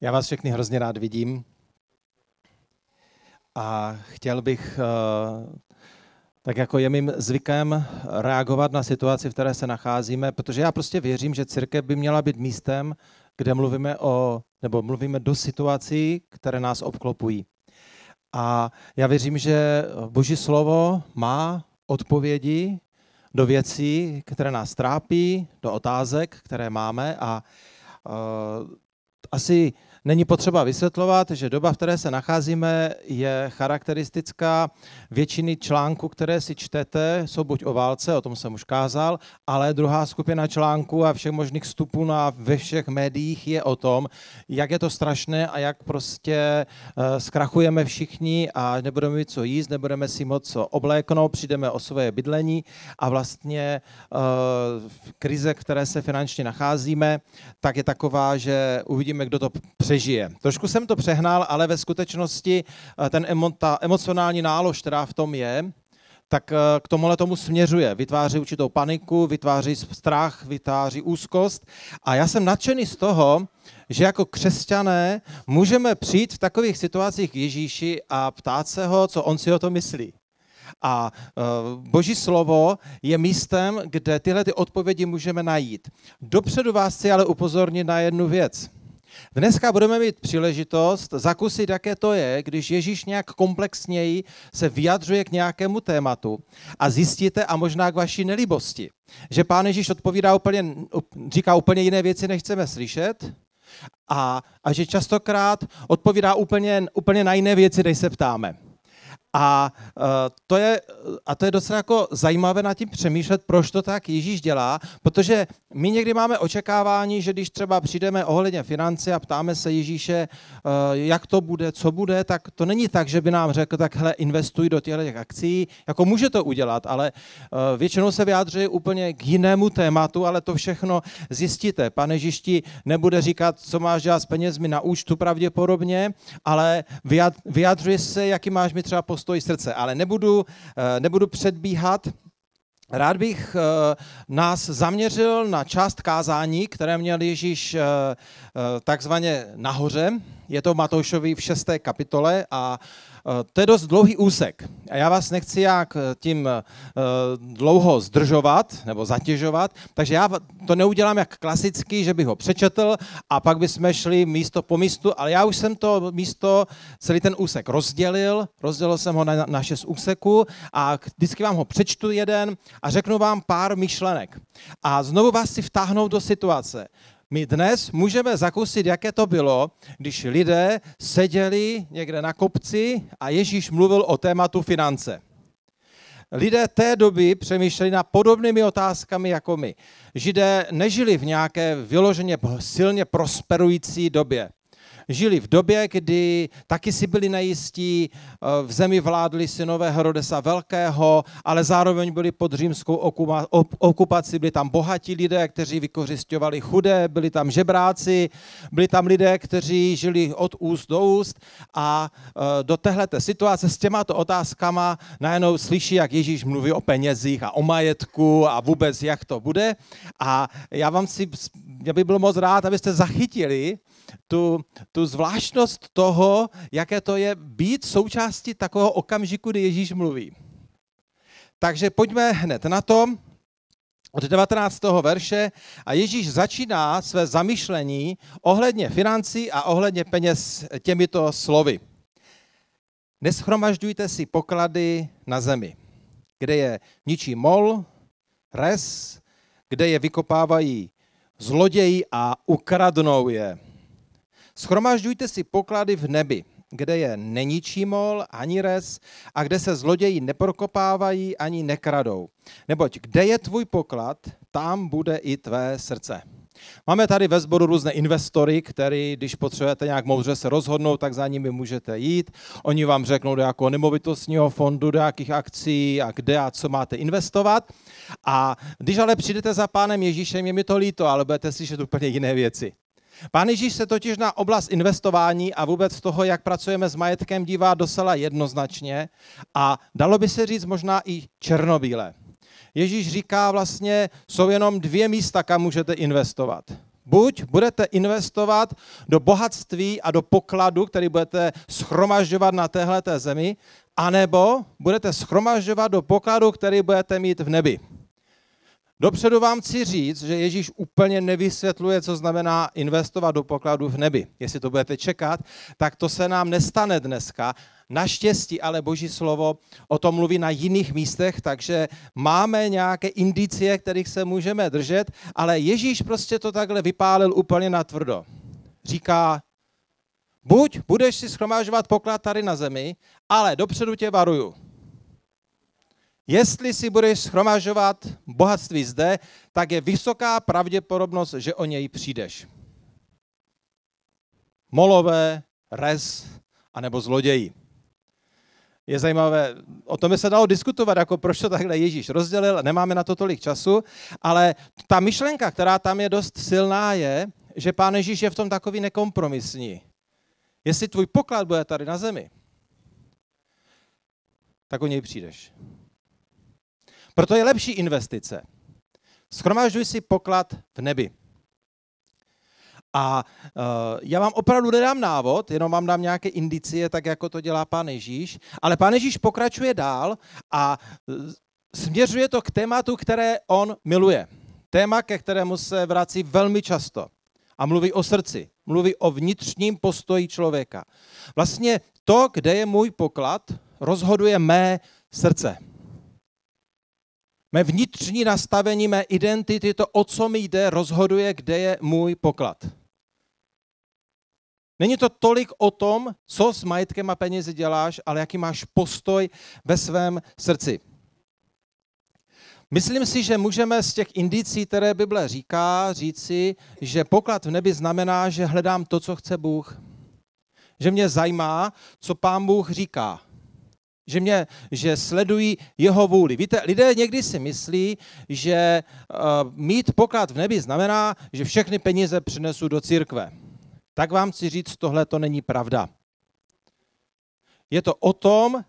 Já vás všechny hrozně rád vidím a chtěl bych, eh, tak jako je mým zvykem, reagovat na situaci, v které se nacházíme, protože já prostě věřím, že církev by měla být místem, kde mluvíme o, nebo mluvíme do situací, které nás obklopují. A já věřím, že Boží slovo má odpovědi do věcí, které nás trápí, do otázek, které máme a uh, asi Není potřeba vysvětlovat, že doba, v které se nacházíme, je charakteristická většiny článků, které si čtete, jsou buď o válce, o tom jsem už kázal, ale druhá skupina článků a všech možných vstupů na, ve všech médiích je o tom, jak je to strašné a jak prostě uh, zkrachujeme všichni a nebudeme mít co jíst, nebudeme si moc co obléknout, přijdeme o svoje bydlení a vlastně uh, krize, které se finančně nacházíme, tak je taková, že uvidíme, kdo to přežije. Trošku jsem to přehnal, ale ve skutečnosti eh, ten emo, ta emocionální nálož, která v tom je, tak eh, k tomuhle tomu směřuje. Vytváří určitou paniku, vytváří strach, vytváří úzkost. A já jsem nadšený z toho, že jako křesťané můžeme přijít v takových situacích k Ježíši a ptát se ho, co on si o to myslí. A eh, Boží slovo je místem, kde tyhle ty odpovědi můžeme najít. Dopředu vás chci ale upozornit na jednu věc. Dneska budeme mít příležitost zakusit, jaké to je, když Ježíš nějak komplexněji se vyjadřuje k nějakému tématu a zjistíte a možná k vaší nelibosti, že pán Ježíš odpovídá úplně, říká úplně jiné věci, než chceme slyšet, a, a že častokrát odpovídá úplně, úplně na jiné věci, než se ptáme. A, uh, to je, a to je docela jako zajímavé nad tím přemýšlet, proč to tak Ježíš dělá, protože my někdy máme očekávání, že když třeba přijdeme ohledně finance a ptáme se Ježíše, uh, jak to bude, co bude, tak to není tak, že by nám řekl, tak hele, investuj do těchto akcí, jako může to udělat, ale uh, většinou se vyjádří úplně k jinému tématu, ale to všechno zjistíte. Pane Ježíšti nebude říkat, co máš dělat s penězmi na účtu pravděpodobně, ale vyjadřuje se, jaký máš mi třeba postoj srdce. Ale nebudu, eh, nebudu předbíhat. Rád bych eh, nás zaměřil na část kázání, které měl Ježíš eh, takzvaně nahoře. Je to Matoušovi v šesté kapitole a to je dost dlouhý úsek a já vás nechci jak eh, tím eh, dlouho zdržovat nebo zatěžovat, takže já to neudělám jak klasicky, že bych ho přečetl a pak bychom šli místo po místu, ale já už jsem to místo, celý ten úsek rozdělil, rozdělil jsem ho na, na šest úseků a vždycky vám ho přečtu jeden a řeknu vám pár myšlenek. A znovu vás si vtáhnout do situace. My dnes můžeme zakusit, jaké to bylo, když lidé seděli někde na kopci a Ježíš mluvil o tématu finance. Lidé té doby přemýšleli na podobnými otázkami jako my. Židé nežili v nějaké vyloženě silně prosperující době žili v době, kdy taky si byli nejistí, eh, v zemi vládli synové Herodesa Velkého, ale zároveň byli pod římskou okupací, byli tam bohatí lidé, kteří vykořišťovali chudé, byli tam žebráci, byli tam lidé, kteří žili od úst do úst a eh, do téhleté situace s těmato otázkama najednou slyší, jak Ježíš mluví o penězích a o majetku a vůbec jak to bude. A já vám si, já bych byl moc rád, abyste zachytili, tu, tu zvláštnost toho, jaké to je být součástí takového okamžiku, kdy Ježíš mluví. Takže pojďme hned na to, od 19. verše a Ježíš začíná své zamyšlení ohledně financí a ohledně peněz těmito slovy. Neschromažďujte si poklady na zemi, kde je ničí mol, res, kde je vykopávají zloději a ukradnou je. Schromažďujte si poklady v nebi, kde je neničí mol ani res a kde se zloději neprokopávají ani nekradou. Neboť kde je tvůj poklad, tam bude i tvé srdce. Máme tady ve sboru různé investory, který, když potřebujete nějak moudře se rozhodnout, tak za nimi můžete jít. Oni vám řeknou, do jakého nemovitostního fondu, do jakých akcí a kde a co máte investovat. A když ale přijdete za pánem Ježíšem, je mi to líto, ale budete slyšet úplně jiné věci. Pán Ježíš se totiž na oblast investování a vůbec toho, jak pracujeme s majetkem, dívá docela jednoznačně a dalo by se říct možná i černobíle. Ježíš říká vlastně, jsou jenom dvě místa, kam můžete investovat. Buď budete investovat do bohatství a do pokladu, který budete schromažďovat na téhle zemi, anebo budete schromažďovat do pokladu, který budete mít v nebi. Dopředu vám chci říct, že Ježíš úplně nevysvětluje, co znamená investovat do pokladu v nebi. Jestli to budete čekat, tak to se nám nestane dneska. Naštěstí ale Boží slovo o tom mluví na jiných místech, takže máme nějaké indicie, kterých se můžeme držet, ale Ježíš prostě to takhle vypálil úplně na tvrdo. Říká, buď budeš si schromážovat poklad tady na zemi, ale dopředu tě varuju Jestli si budeš schromažovat bohatství zde, tak je vysoká pravděpodobnost, že o něj přijdeš. Molové, res, anebo zloději. Je zajímavé, o tom by se dalo diskutovat, jako proč to takhle Ježíš rozdělil, nemáme na to tolik času, ale ta myšlenka, která tam je dost silná, je, že pán Ježíš je v tom takový nekompromisní. Jestli tvůj poklad bude tady na zemi, tak o něj přijdeš. Proto je lepší investice. Schromažďuj si poklad v nebi. A uh, já vám opravdu nedám návod, jenom vám dám nějaké indicie, tak jako to dělá pán Ježíš, ale pán Ježíš pokračuje dál a uh, směřuje to k tématu, které on miluje. Téma, ke kterému se vrací velmi často. A mluví o srdci, mluví o vnitřním postoji člověka. Vlastně to, kde je můj poklad, rozhoduje mé srdce. Mé vnitřní nastavení, mé identity, to, o co mi jde, rozhoduje, kde je můj poklad. Není to tolik o tom, co s majetkem a penězi děláš, ale jaký máš postoj ve svém srdci. Myslím si, že můžeme z těch indicí, které Bible říká, říci, že poklad v nebi znamená, že hledám to, co chce Bůh. Že mě zajímá, co pán Bůh říká že, mě, že sledují jeho vůli. Víte, lidé někdy si myslí, že uh, mít poklad v nebi znamená, že všechny peníze přinesu do církve. Tak vám chci říct, tohle to není pravda. Je to o tom,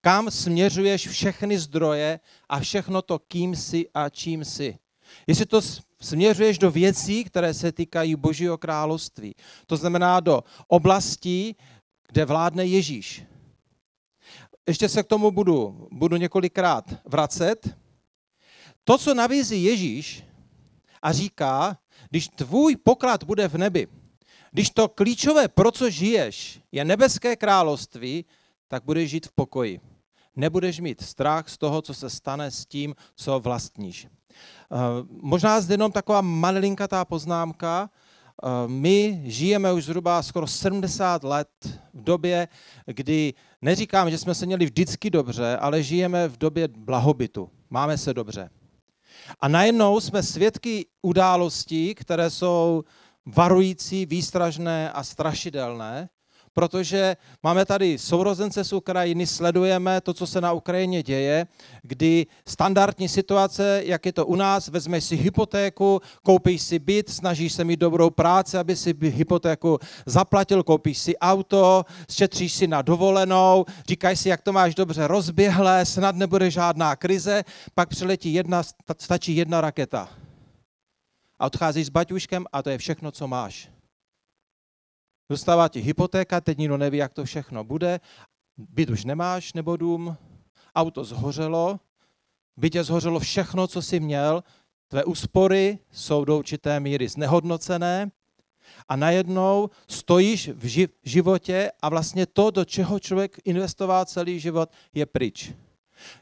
kam směřuješ všechny zdroje a všechno to, kým jsi a čím jsi. Jestli to směřuješ do věcí, které se týkají Božího království, to znamená do oblastí, kde vládne Ježíš, ještě se k tomu budu, budu několikrát vracet. To, co nabízí Ježíš a říká, když tvůj poklad bude v nebi, když to klíčové, pro co žiješ, je nebeské království, tak budeš žít v pokoji. Nebudeš mít strach z toho, co se stane s tím, co vlastníš. Eh, možná zde jenom taková malinkatá poznámka. Eh, my žijeme už zhruba skoro 70 let v době, kdy neříkám, že jsme se měli vždycky dobře, ale žijeme v době blahobytu. Máme se dobře. A najednou jsme svědky událostí, které jsou varující, výstražné a strašidelné protože máme tady sourozence z Ukrajiny, sledujeme to, co se na Ukrajině děje, kdy standardní situace, jak je to u nás, vezmeš si hypotéku, koupíš si byt, snažíš se mít dobrou práci, aby si hypotéku zaplatil, koupíš si auto, šetříš si na dovolenou, říkáš si, jak to máš dobře rozběhlé, snad nebude žádná krize, pak přiletí jedna, stačí jedna raketa. A odcházíš s baťuškem a to je všechno, co máš. Dostává ti hypotéka, teď nikdo neví, jak to všechno bude. Byt už nemáš nebo dům, auto zhořelo, bytě zhořelo všechno, co jsi měl, tvé úspory jsou do určité míry znehodnocené a najednou stojíš v životě a vlastně to, do čeho člověk investoval celý život, je pryč.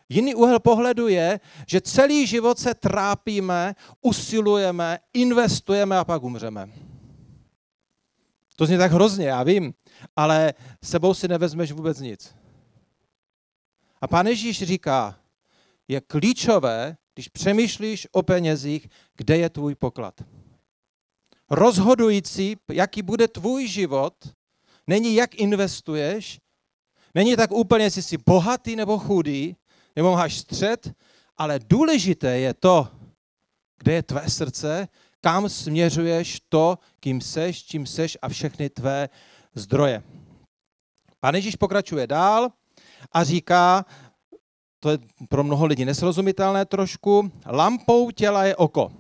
Jiný úhel pohledu je, že celý život se trápíme, usilujeme, investujeme a pak umřeme. To zní tak hrozně, já vím, ale sebou si nevezmeš vůbec nic. A pán Ježíš říká, je klíčové, když přemýšlíš o penězích, kde je tvůj poklad. Rozhodující, jaký bude tvůj život, není jak investuješ, není tak úplně, jestli jsi bohatý nebo chudý, nebo máš střed, ale důležité je to, kde je tvé srdce, kam směřuješ to, kým seš, čím seš a všechny tvé zdroje. Pán Ježíš pokračuje dál a říká, to je pro mnoho lidí nesrozumitelné trošku, lampou těla je oko.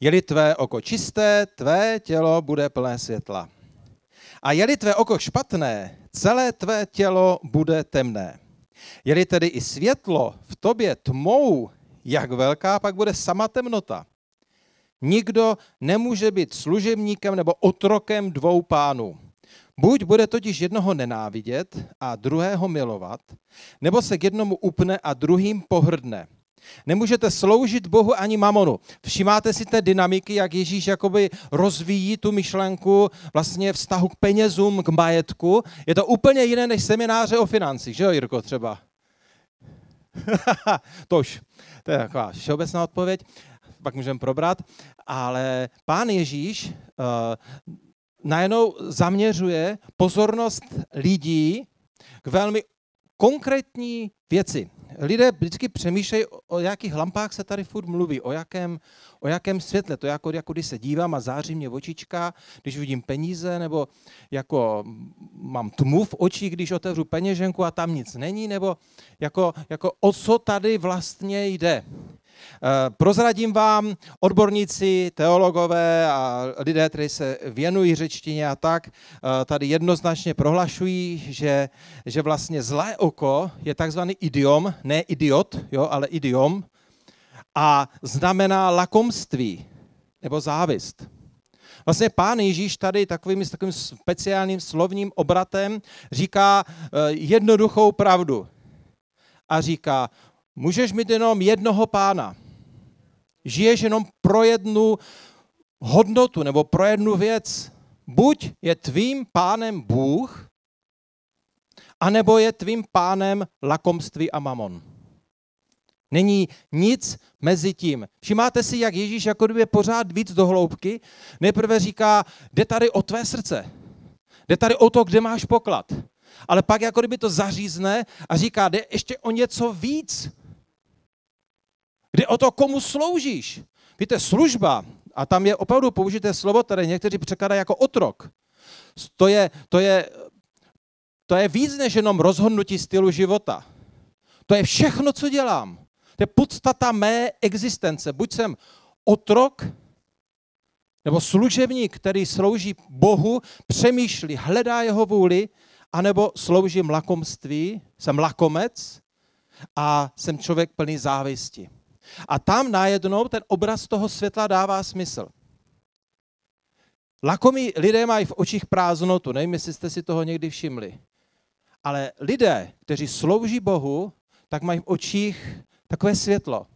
Je-li tvé oko čisté, tvé tělo bude plné světla. A je-li tvé oko špatné, celé tvé tělo bude temné. Je-li tedy i světlo v tobě tmou, jak velká pak bude sama temnota. Nikdo nemůže být služebníkem nebo otrokem dvou pánů. Buď bude totiž jednoho nenávidět a druhého milovat, nebo se k jednomu upne a druhým pohrdne. Nemůžete sloužit Bohu ani mamonu. Všimáte si té dynamiky, jak Ježíš jakoby rozvíjí tu myšlenku vlastně vztahu k penězům, k majetku. Je to úplně jiné než semináře o financích, že jo, Jirko, třeba? Tož, to je taková všeobecná odpověď, pak můžeme probrat. Ale pán Ježíš uh, najednou zaměřuje pozornost lidí k velmi konkrétní věci lidé vždycky přemýšlejí, o jakých lampách se tady furt mluví, o jakém, o jakém světle. To je jako, jako když se dívám a září mě očička, když vidím peníze, nebo jako mám tmu v očích, když otevřu peněženku a tam nic není, nebo jako, jako o co tady vlastně jde. Eh, prozradím vám, odborníci, teologové a lidé, kteří se věnují řečtině a tak, eh, tady jednoznačně prohlašují, že, že vlastně zlé oko je takzvaný idiom, ne idiot, jo, ale idiom, a znamená lakomství nebo závist. Vlastně pán Ježíš tady takovým, takovým speciálním slovním obratem říká eh, jednoduchou pravdu. A říká, Můžeš mít jenom jednoho pána. Žiješ jenom pro jednu hodnotu nebo pro jednu věc. Buď je tvým pánem Bůh, anebo je tvým pánem lakomství a mamon. Není nic mezi tím. Všimáte si, jak Ježíš jako kdyby pořád víc do hloubky. Nejprve říká, jde tady o tvé srdce. Jde tady o to, kde máš poklad. Ale pak jako kdyby to zařízne a říká, jde ještě o něco víc. Jde o to, komu sloužíš. Víte, služba, a tam je opravdu použité slovo, které někteří překladají jako otrok. To je, to, je, to je víc než jenom rozhodnutí stylu života. To je všechno, co dělám. To je podstata mé existence. Buď jsem otrok, nebo služebník, který slouží Bohu, přemýšlí, hledá jeho vůli, anebo sloužím lakomství, jsem lakomec a jsem člověk plný závisti. A tam najednou ten obraz toho světla dává smysl. Lakomí lidé mají v očích prázdnotu, nevím, jestli jste si toho někdy všimli. Ale lidé, kteří slouží Bohu, tak mají v očích takové světlo.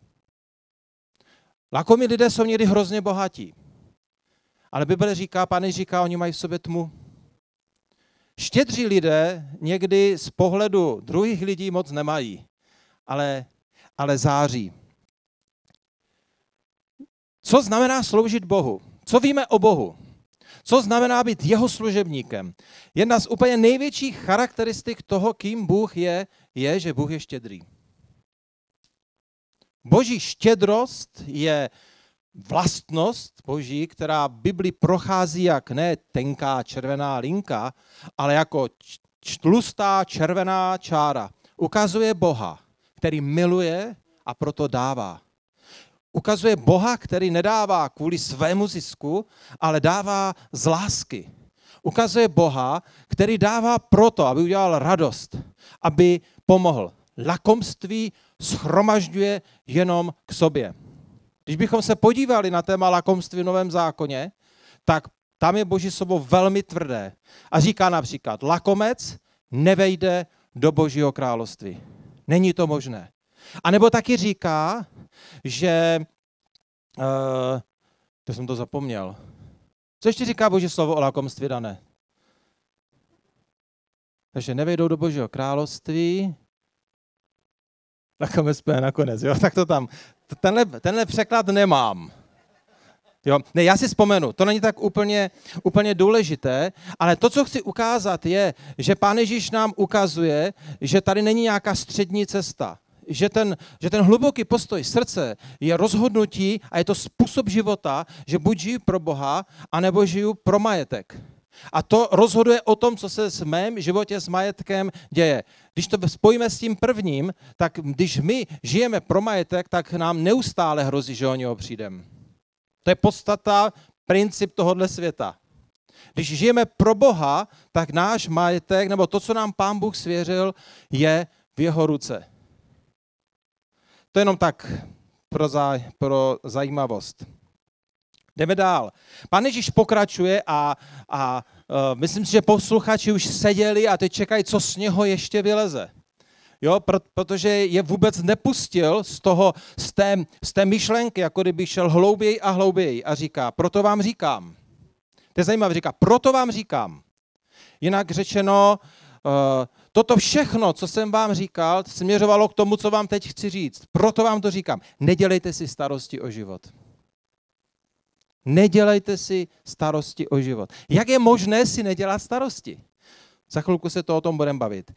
Lakomí lidé jsou někdy hrozně bohatí. Ale Bible říká, pane říká, oni mají v sobě tmu. Štědří lidé někdy z pohledu druhých lidí moc nemají, ale, ale září. Co znamená sloužit Bohu? Co víme o Bohu? Co znamená být jeho služebníkem? Jedna z úplně největších charakteristik toho, kým Bůh je, je, že Bůh je štědrý. Boží štědrost je vlastnost Boží, která Bibli prochází jak ne tenká červená linka, ale jako tlustá červená čára. Ukazuje Boha, který miluje a proto dává. Ukazuje Boha, který nedává kvůli svému zisku, ale dává z lásky. Ukazuje Boha, který dává proto, aby udělal radost, aby pomohl. Lakomství schromažďuje jenom k sobě. Když bychom se podívali na téma lakomství v Novém zákoně, tak tam je Boží slovo velmi tvrdé. A říká například, lakomec nevejde do Božího království. Není to možné. A nebo taky říká, že... Uh, to jsem to zapomněl. Co ještě říká Boží slovo o lakomství dané? Takže nevejdou do Božího království. Lakomec spěje nakonec, jo? Tak to tam. Tenhle, tenhle překlad nemám. Jo? Ne, já si vzpomenu, to není tak úplně, úplně důležité, ale to, co chci ukázat, je, že Pán Ježíš nám ukazuje, že tady není nějaká střední cesta že ten, že ten hluboký postoj srdce je rozhodnutí a je to způsob života, že buď žiju pro Boha, anebo žiju pro majetek. A to rozhoduje o tom, co se v mém životě s majetkem děje. Když to spojíme s tím prvním, tak když my žijeme pro majetek, tak nám neustále hrozí, že o něho přijdeme. To je podstata, princip tohohle světa. Když žijeme pro Boha, tak náš majetek, nebo to, co nám Pán Bůh svěřil, je v jeho ruce. To je jenom tak pro, zaj, pro zajímavost. Jdeme dál. Pán Ježíš pokračuje a, a uh, myslím si, že posluchači už seděli a teď čekají, co z něho ještě vyleze. Jo, protože je vůbec nepustil z, toho, z, té, z té myšlenky, jako kdyby šel hlouběji a hlouběji a říká, proto vám říkám. To je zajímavé, říká, proto vám říkám. Jinak řečeno, uh, toto všechno, co jsem vám říkal, směřovalo k tomu, co vám teď chci říct. Proto vám to říkám. Nedělejte si starosti o život. Nedělejte si starosti o život. Jak je možné si nedělat starosti? Za chvilku se to o tom budeme bavit.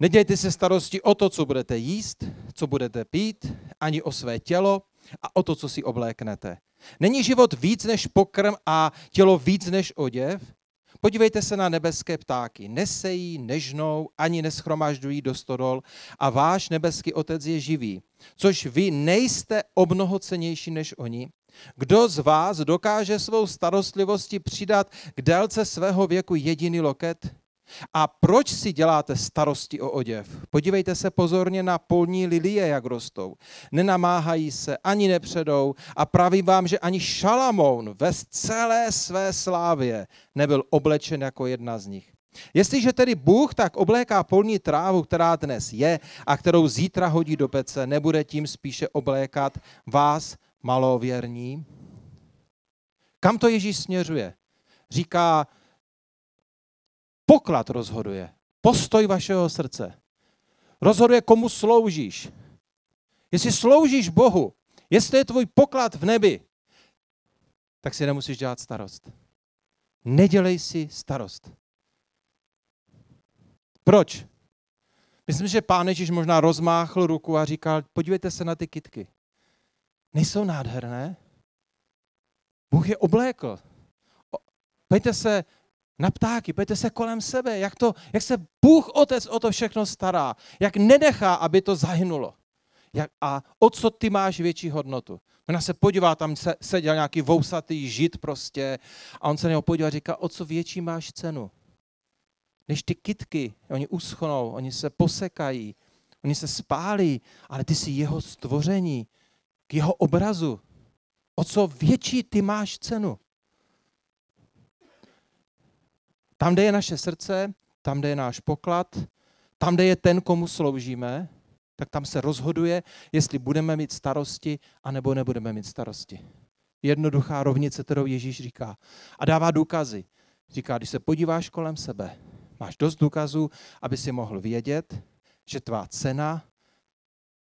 Nedějte si starosti o to, co budete jíst, co budete pít, ani o své tělo a o to, co si obléknete. Není život víc než pokrm a tělo víc než oděv? Podívejte se na nebeské ptáky. Nesejí, nežnou, ani neschromažďují do stodol a váš nebeský otec je živý. Což vy nejste o mnoho cenější než oni. Kdo z vás dokáže svou starostlivosti přidat k délce svého věku jediný loket? A proč si děláte starosti o oděv? Podívejte se pozorně na polní lilie, jak rostou. Nenamáhají se, ani nepředou a pravím vám, že ani Šalamoun ve celé své slávě nebyl oblečen jako jedna z nich. Jestliže tedy Bůh tak obléká polní trávu, která dnes je a kterou zítra hodí do pece, nebude tím spíše oblékat vás, malověrní? Kam to Ježíš směřuje? Říká, Poklad rozhoduje. Postoj vašeho srdce. Rozhoduje, komu sloužíš. Jestli sloužíš Bohu, jestli je tvůj poklad v nebi, tak si nemusíš dělat starost. Nedělej si starost. Proč? Myslím, že pán Ježíš možná rozmáchl ruku a říkal, podívejte se na ty kitky. Nejsou nádherné? Bůh je oblékl. Pojďte se na ptáky, pojďte se kolem sebe, jak, to, jak se Bůh Otec o to všechno stará, jak nenechá, aby to zahynulo. Jak, a o co ty máš větší hodnotu? Ona se podívá, tam se, seděl nějaký vousatý žid prostě a on se něho podívá a říká, o co větší máš cenu? Než ty kitky, oni uschnou, oni se posekají, oni se spálí, ale ty jsi jeho stvoření, k jeho obrazu. O co větší ty máš cenu? Tam, kde je naše srdce, tam, kde je náš poklad, tam, kde je ten, komu sloužíme, tak tam se rozhoduje, jestli budeme mít starosti, anebo nebudeme mít starosti. Jednoduchá rovnice, kterou Ježíš říká. A dává důkazy. Říká, když se podíváš kolem sebe, máš dost důkazů, aby si mohl vědět, že tvá cena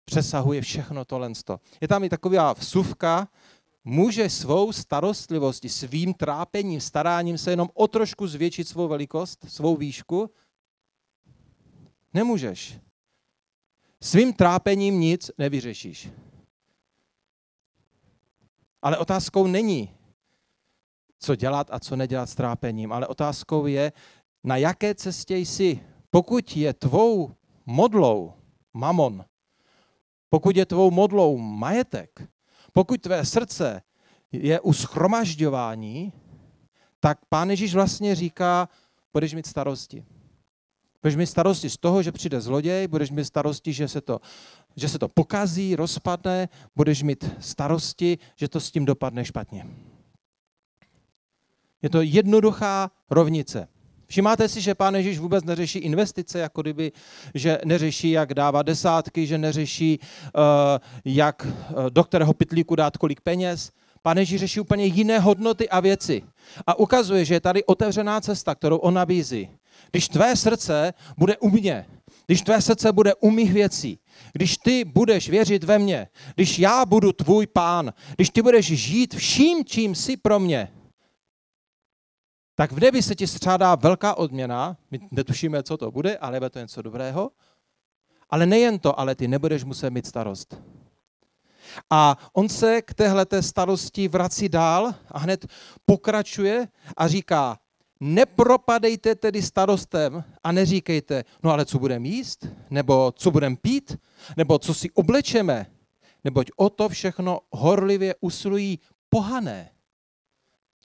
přesahuje všechno tohle. Je tam i taková vsuvka, může svou starostlivostí, svým trápením, staráním se jenom o trošku zvětšit svou velikost, svou výšku? Nemůžeš. Svým trápením nic nevyřešíš. Ale otázkou není, co dělat a co nedělat s trápením, ale otázkou je, na jaké cestě jsi. Pokud je tvou modlou mamon, pokud je tvou modlou majetek, pokud tvé srdce je u schromažďování, tak pán Ježíš vlastně říká, budeš mít starosti. Budeš mít starosti z toho, že přijde zloděj, budeš mít starosti, že se to, že se to pokazí, rozpadne, budeš mít starosti, že to s tím dopadne špatně. Je to jednoduchá rovnice. Všimáte si, že pán Ježíš vůbec neřeší investice, jako kdyby, že neřeší, jak dávat desátky, že neřeší, uh, jak uh, do kterého pytlíku dát kolik peněz. Pán Ježíš řeší úplně jiné hodnoty a věci. A ukazuje, že je tady otevřená cesta, kterou on nabízí. Když tvé srdce bude u mě, když tvé srdce bude u mých věcí, když ty budeš věřit ve mně, když já budu tvůj pán, když ty budeš žít vším, čím jsi pro mě, tak v nebi se ti střádá velká odměna, my netušíme, co to bude, ale je to něco dobrého. Ale nejen to, ale ty nebudeš muset mít starost. A on se k téhle starosti vrací dál a hned pokračuje a říká, nepropadejte tedy starostem a neříkejte, no ale co budeme jíst, nebo co budeme pít, nebo co si oblečeme, neboť o to všechno horlivě usilují pohané.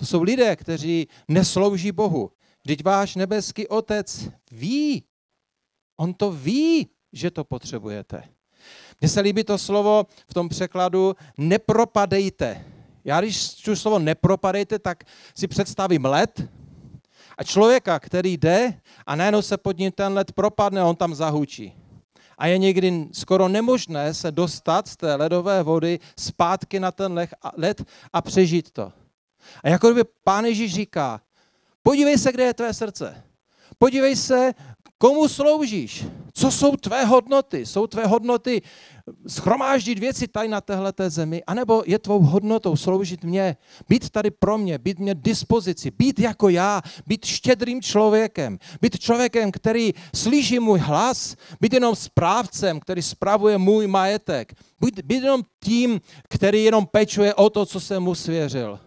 To jsou lidé, kteří neslouží Bohu. Vždyť váš nebeský otec ví, on to ví, že to potřebujete. Mně se líbí to slovo v tom překladu nepropadejte. Já když čtu slovo nepropadejte, tak si představím let a člověka, který jde a najednou se pod ním ten let propadne on tam zahučí. A je někdy skoro nemožné se dostat z té ledové vody zpátky na ten led a přežít to. A jako kdyby pán Ježíš říká, podívej se, kde je tvé srdce. Podívej se, komu sloužíš. Co jsou tvé hodnoty? Jsou tvé hodnoty schromáždit věci tady na téhleté zemi, anebo je tvou hodnotou sloužit mě, být tady pro mě, být mě dispozici, být jako já, být štědrým člověkem, být člověkem, který slyší můj hlas, být jenom správcem, který spravuje můj majetek, být, být jenom tím, který jenom pečuje o to, co jsem mu svěřil.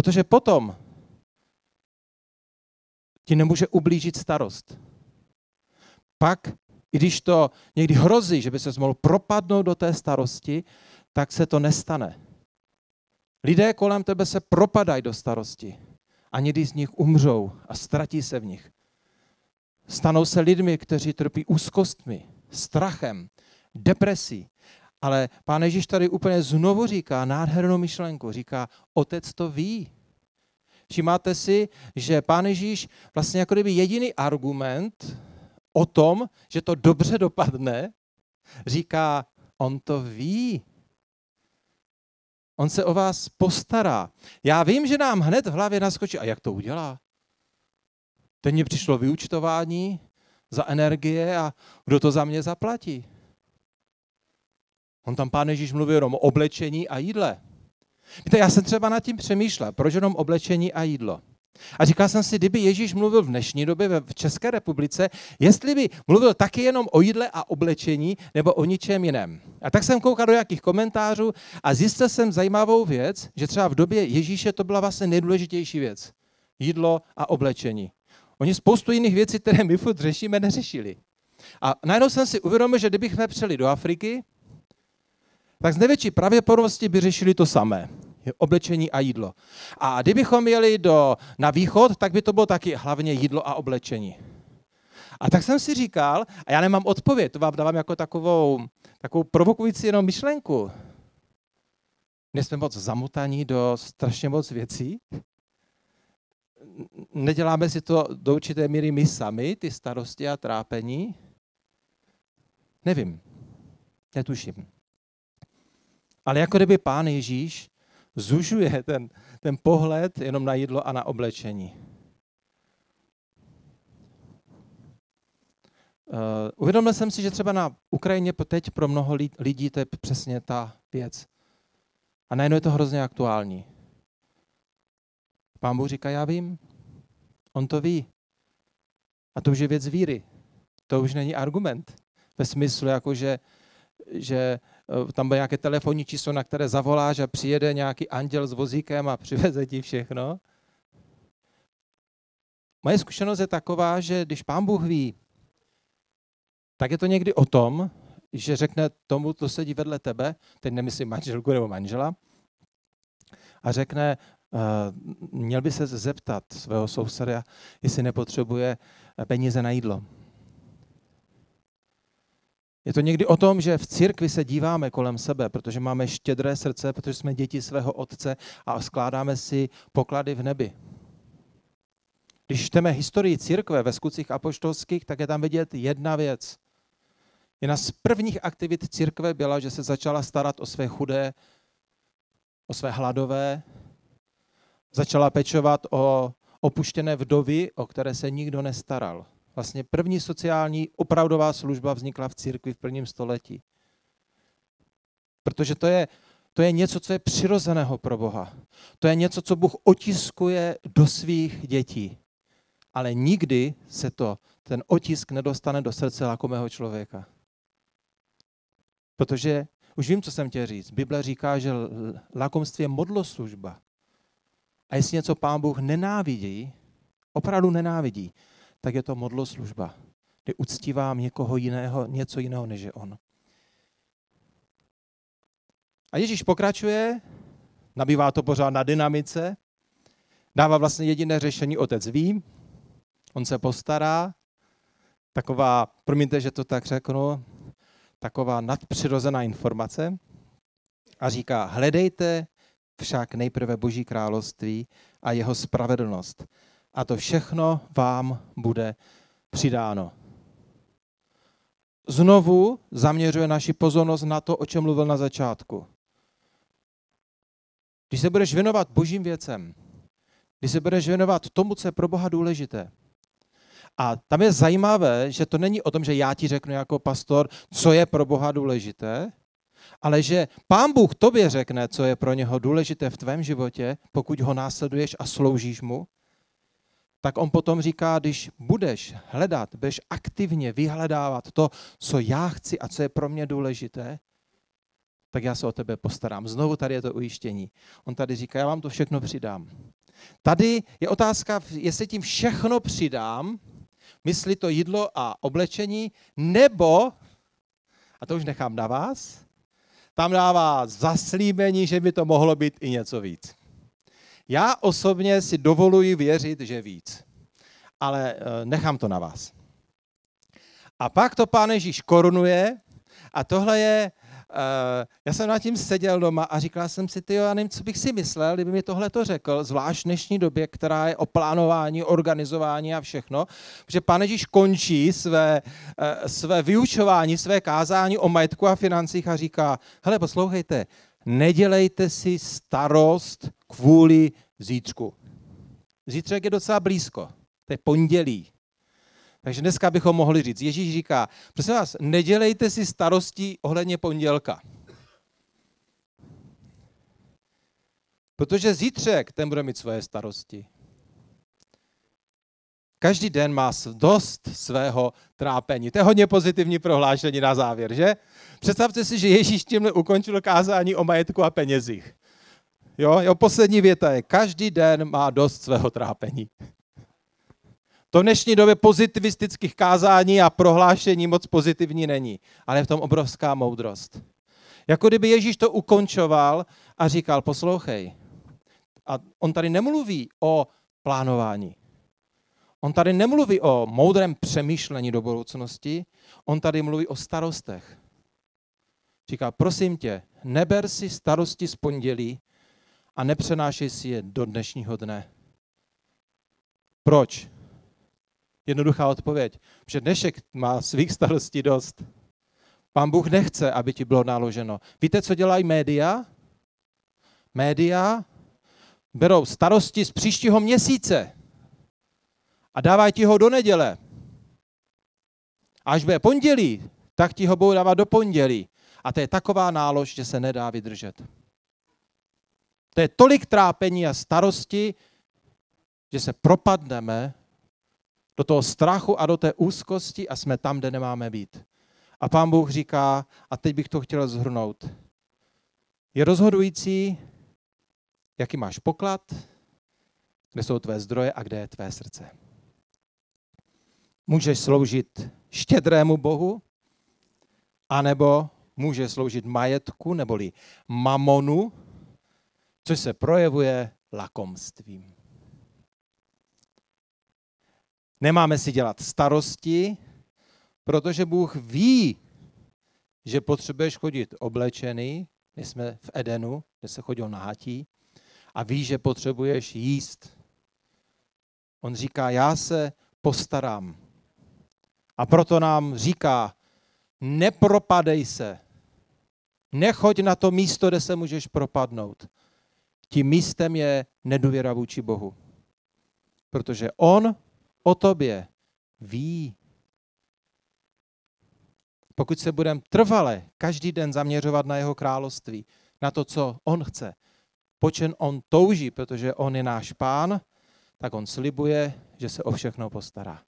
Protože potom ti nemůže ublížit starost. Pak, i když to někdy hrozí, že by se mohl propadnout do té starosti, tak se to nestane. Lidé kolem tebe se propadají do starosti a někdy z nich umřou a ztratí se v nich. Stanou se lidmi, kteří trpí úzkostmi, strachem, depresí. Ale pán Ježíš tady úplně znovu říká nádhernou myšlenku. Říká, otec to ví. Všimáte si, že pán Ježíš vlastně jako kdyby jediný argument o tom, že to dobře dopadne, říká, on to ví. On se o vás postará. Já vím, že nám hned v hlavě naskočí. A jak to udělá? Teď mě přišlo vyučtování za energie a kdo to za mě zaplatí? On tam pán Ježíš mluví jenom o oblečení a jídle. Víte, já jsem třeba nad tím přemýšlel, proč jenom oblečení a jídlo. A říkal jsem si, kdyby Ježíš mluvil v dnešní době v České republice, jestli by mluvil taky jenom o jídle a oblečení nebo o ničem jiném. A tak jsem koukal do jakých komentářů a zjistil jsem zajímavou věc, že třeba v době Ježíše to byla vlastně nejdůležitější věc. Jídlo a oblečení. Oni spoustu jiných věcí, které my furt řešíme, neřešili. A najednou jsem si uvědomil, že kdybychom přeli do Afriky, tak z největší pravděpodobnosti by řešili to samé. Oblečení a jídlo. A kdybychom jeli do, na východ, tak by to bylo taky hlavně jídlo a oblečení. A tak jsem si říkal, a já nemám odpověď, to vám dávám jako takovou, takovou provokující jenom myšlenku. Nejsme moc zamotaní do strašně moc věcí. Neděláme si to do určité míry my sami, ty starosti a trápení. Nevím. Netuším. Ale jako kdyby pán Ježíš zužuje ten, ten pohled jenom na jídlo a na oblečení. Uh, uvědomil jsem si, že třeba na Ukrajině teď pro mnoho lidí to je přesně ta věc. A najednou je to hrozně aktuální. Pán Bůh říká, já vím. On to ví. A to už je věc víry. To už není argument. Ve smyslu, jako že, že Eh, tam bude nějaké telefonní číslo, na které zavoláš a přijede nějaký anděl s vozíkem a přiveze ti všechno. Moje zkušenost je taková, že když pán Bůh ví, tak je to někdy o tom, že řekne tomu, kdo sedí vedle tebe, teď nemyslím manželku nebo manžela, a řekne, uh, měl by se zeptat svého souseda, jestli nepotřebuje peníze na jídlo. Je to někdy o tom, že v církvi se díváme kolem sebe, protože máme štědré srdce, protože jsme děti svého otce a skládáme si poklady v nebi. Když čteme historii církve ve skutcích apoštolských, tak je tam vidět jedna věc. Jedna z prvních aktivit církve byla, že se začala starat o své chudé, o své hladové, začala pečovat o opuštěné vdovy, o které se nikdo nestaral. Vlastně první sociální opravdová služba vznikla v církvi v prvním století. Protože to je, to je něco, co je přirozeného pro Boha. To je něco, co Bůh otiskuje do svých dětí. Ale nikdy se to, ten otisk nedostane do srdce lakomého člověka. Protože už vím, co jsem chtěl říct. Bible říká, že lakomství je modloslužba. A jestli něco pán Bůh nenávidí, opravdu nenávidí, tak je to modloslužba, kdy uctívám někoho jiného, něco jiného než je on. A Ježíš pokračuje nabývá to pořád na dynamice, dává vlastně jediné řešení, otec ví, on se postará, taková, promiňte, že to tak řeknu, taková nadpřirozená informace a říká, hledejte však nejprve Boží království a jeho spravedlnost. A to všechno vám bude přidáno. Znovu zaměřuje naši pozornost na to, o čem mluvil na začátku. Když se budeš věnovat božím věcem, když se budeš věnovat tomu, co je pro Boha důležité, a tam je zajímavé, že to není o tom, že já ti řeknu jako pastor, co je pro Boha důležité, ale že pán Bůh tobě řekne, co je pro něho důležité v tvém životě, pokud ho následuješ a sloužíš mu, tak on potom říká, když budeš hledat, budeš aktivně vyhledávat to, co já chci a co je pro mě důležité, tak já se o tebe postarám. Znovu tady je to ujištění. On tady říká, já vám to všechno přidám. Tady je otázka, jestli tím všechno přidám, myslí to jídlo a oblečení, nebo, a to už nechám na vás, tam dává zaslíbení, že by to mohlo být i něco víc. Já osobně si dovoluji věřit, že víc, ale eh, nechám to na vás. A pak to pán Ježíš korunuje a tohle je Uh, já jsem nad tím seděl doma a říkal jsem si, ty já nevím, co bych si myslel, kdyby mi tohle to řekl, zvlášť v dnešní době, která je o plánování, organizování a všechno, že Pane Ježíš končí své, uh, své vyučování, své kázání o majetku a financích a říká, hele, poslouchejte, nedělejte si starost kvůli zítřku. Zítřek je docela blízko, to je pondělí. Takže dneska bychom mohli říct, Ježíš říká, prosím vás, nedělejte si starosti ohledně pondělka. Protože zítřek, ten bude mít svoje starosti. Každý den má dost svého trápení. To je hodně pozitivní prohlášení na závěr, že? Představte si, že Ježíš tímhle ukončil kázání o majetku a penězích. Jo, jo, poslední věta je, každý den má dost svého trápení. To v dnešní době pozitivistických kázání a prohlášení moc pozitivní není, ale je v tom obrovská moudrost. Jako kdyby Ježíš to ukončoval a říkal, poslouchej, a on tady nemluví o plánování. On tady nemluví o moudrém přemýšlení do budoucnosti, on tady mluví o starostech. Říká, prosím tě, neber si starosti z pondělí a nepřenášej si je do dnešního dne. Proč? Jednoduchá odpověď. Protože dnešek má svých starostí dost. Pán Bůh nechce, aby ti bylo naloženo. Víte, co dělají média? Média berou starosti z příštího měsíce a dávají ti ho do neděle. Až bude pondělí, tak ti ho budou dávat do pondělí. A to je taková nálož, že se nedá vydržet. To je tolik trápení a starosti, že se propadneme do toho strachu a do té úzkosti a jsme tam, kde nemáme být. A pán Bůh říká, a teď bych to chtěl zhrnout, je rozhodující, jaký máš poklad, kde jsou tvé zdroje a kde je tvé srdce. Můžeš sloužit štědrému Bohu, anebo může sloužit majetku neboli mamonu, což se projevuje lakomstvím. Nemáme si dělat starosti, protože Bůh ví, že potřebuješ chodit oblečený, my jsme v Edenu, kde se chodil nahatí, a ví, že potřebuješ jíst. On říká, já se postarám. A proto nám říká, nepropadej se. Nechoď na to místo, kde se můžeš propadnout. Tím místem je nedůvěra vůči Bohu. Protože On o tobě ví. Pokud se budeme trvale každý den zaměřovat na jeho království, na to, co on chce, počen on touží, protože on je náš pán, tak on slibuje, že se o všechno postará.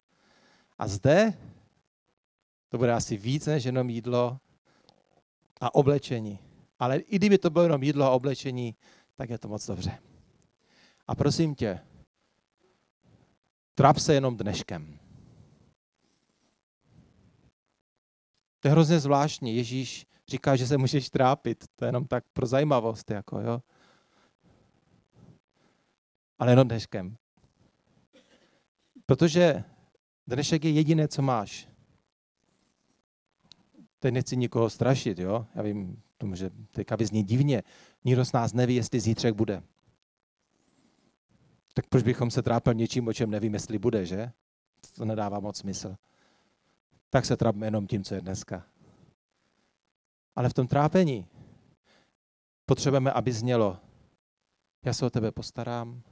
A zde to bude asi víc než jenom jídlo a oblečení. Ale i kdyby to bylo jenom jídlo a oblečení, tak je to moc dobře. A prosím tě, Tráp se jenom dneškem. To je hrozně zvláštní. Ježíš říká, že se můžeš trápit. To je jenom tak pro zajímavost. Jako, jo. ale jenom dneškem. Protože dnešek je jediné, co máš. Teď nechci nikoho strašit, jo? Já vím, to může teďka vyznít divně. Nikdo z nás neví, jestli zítřek bude. Tak proč bychom se trápili něčím, o čem nevím, jestli bude, že? To nedává moc smysl. Tak se trápíme jenom tím, co je dneska. Ale v tom trápení potřebujeme, aby znělo, já se o tebe postarám,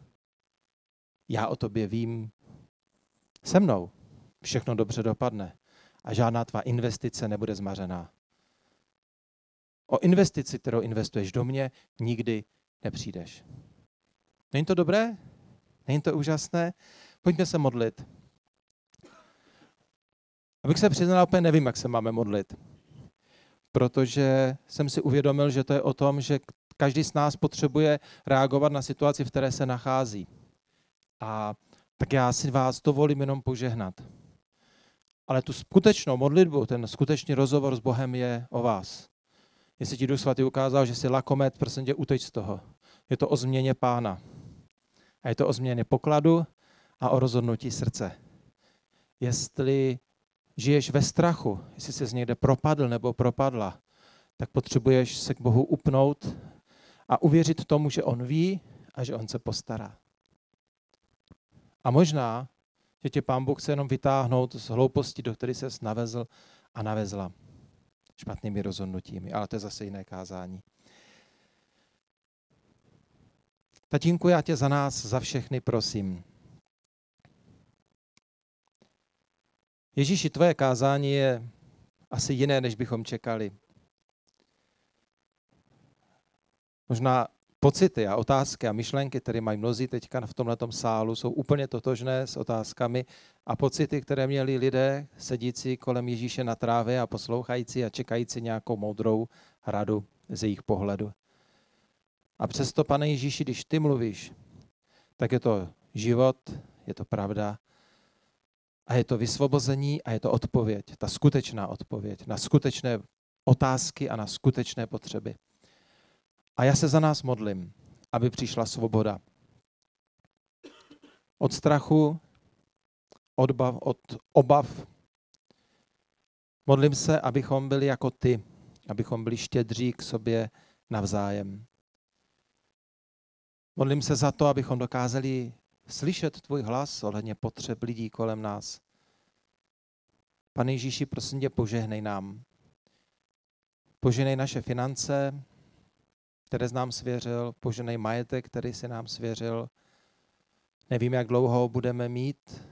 já o tobě vím, se mnou všechno dobře dopadne a žádná tvá investice nebude zmařená. O investici, kterou investuješ do mě, nikdy nepřijdeš. Není to dobré? Není to úžasné? Pojďme se modlit. Abych se přiznal, úplně nevím, jak se máme modlit. Protože jsem si uvědomil, že to je o tom, že každý z nás potřebuje reagovat na situaci, v které se nachází. A tak já si vás dovolím jenom požehnat. Ale tu skutečnou modlitbu, ten skutečný rozhovor s Bohem je o vás. Jestli ti Duch Svatý ukázal, že jsi lakomet, prosím tě, uteč z toho. Je to o změně pána. A je to o změně pokladu a o rozhodnutí srdce. Jestli žiješ ve strachu, jestli jsi někde propadl nebo propadla, tak potřebuješ se k Bohu upnout a uvěřit tomu, že On ví a že On se postará. A možná, že tě Pán Bůh chce jenom vytáhnout z hlouposti, do které ses navezl a navezla špatnými rozhodnutími. Ale to je zase jiné kázání. Tatínku, já tě za nás, za všechny prosím. Ježíši, tvoje kázání je asi jiné, než bychom čekali. Možná pocity a otázky a myšlenky, které mají mnozí teďka v tomto sálu, jsou úplně totožné s otázkami a pocity, které měli lidé sedící kolem Ježíše na trávě a poslouchající a čekající nějakou moudrou radu z jejich pohledu. A přesto, pane Ježíši, když ty mluvíš, tak je to život, je to pravda a je to vysvobození a je to odpověď, ta skutečná odpověď na skutečné otázky a na skutečné potřeby. A já se za nás modlím, aby přišla svoboda. Od strachu, od, bav, od obav. Modlím se, abychom byli jako ty, abychom byli štědří k sobě navzájem. Modlím se za to, abychom dokázali slyšet tvůj hlas ohledně potřeb lidí kolem nás. Pane Ježíši, prosím tě, požehnej nám. Požehnej naše finance, které jsi nám svěřil, poženej majetek, který si nám svěřil. Nevím, jak dlouho ho budeme mít,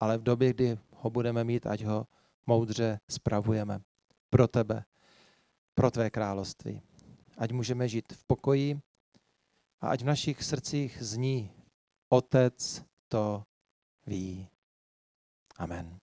ale v době, kdy ho budeme mít, ať ho moudře spravujeme pro tebe, pro tvé království. Ať můžeme žít v pokoji a ať v našich srdcích zní Otec to ví. Amen.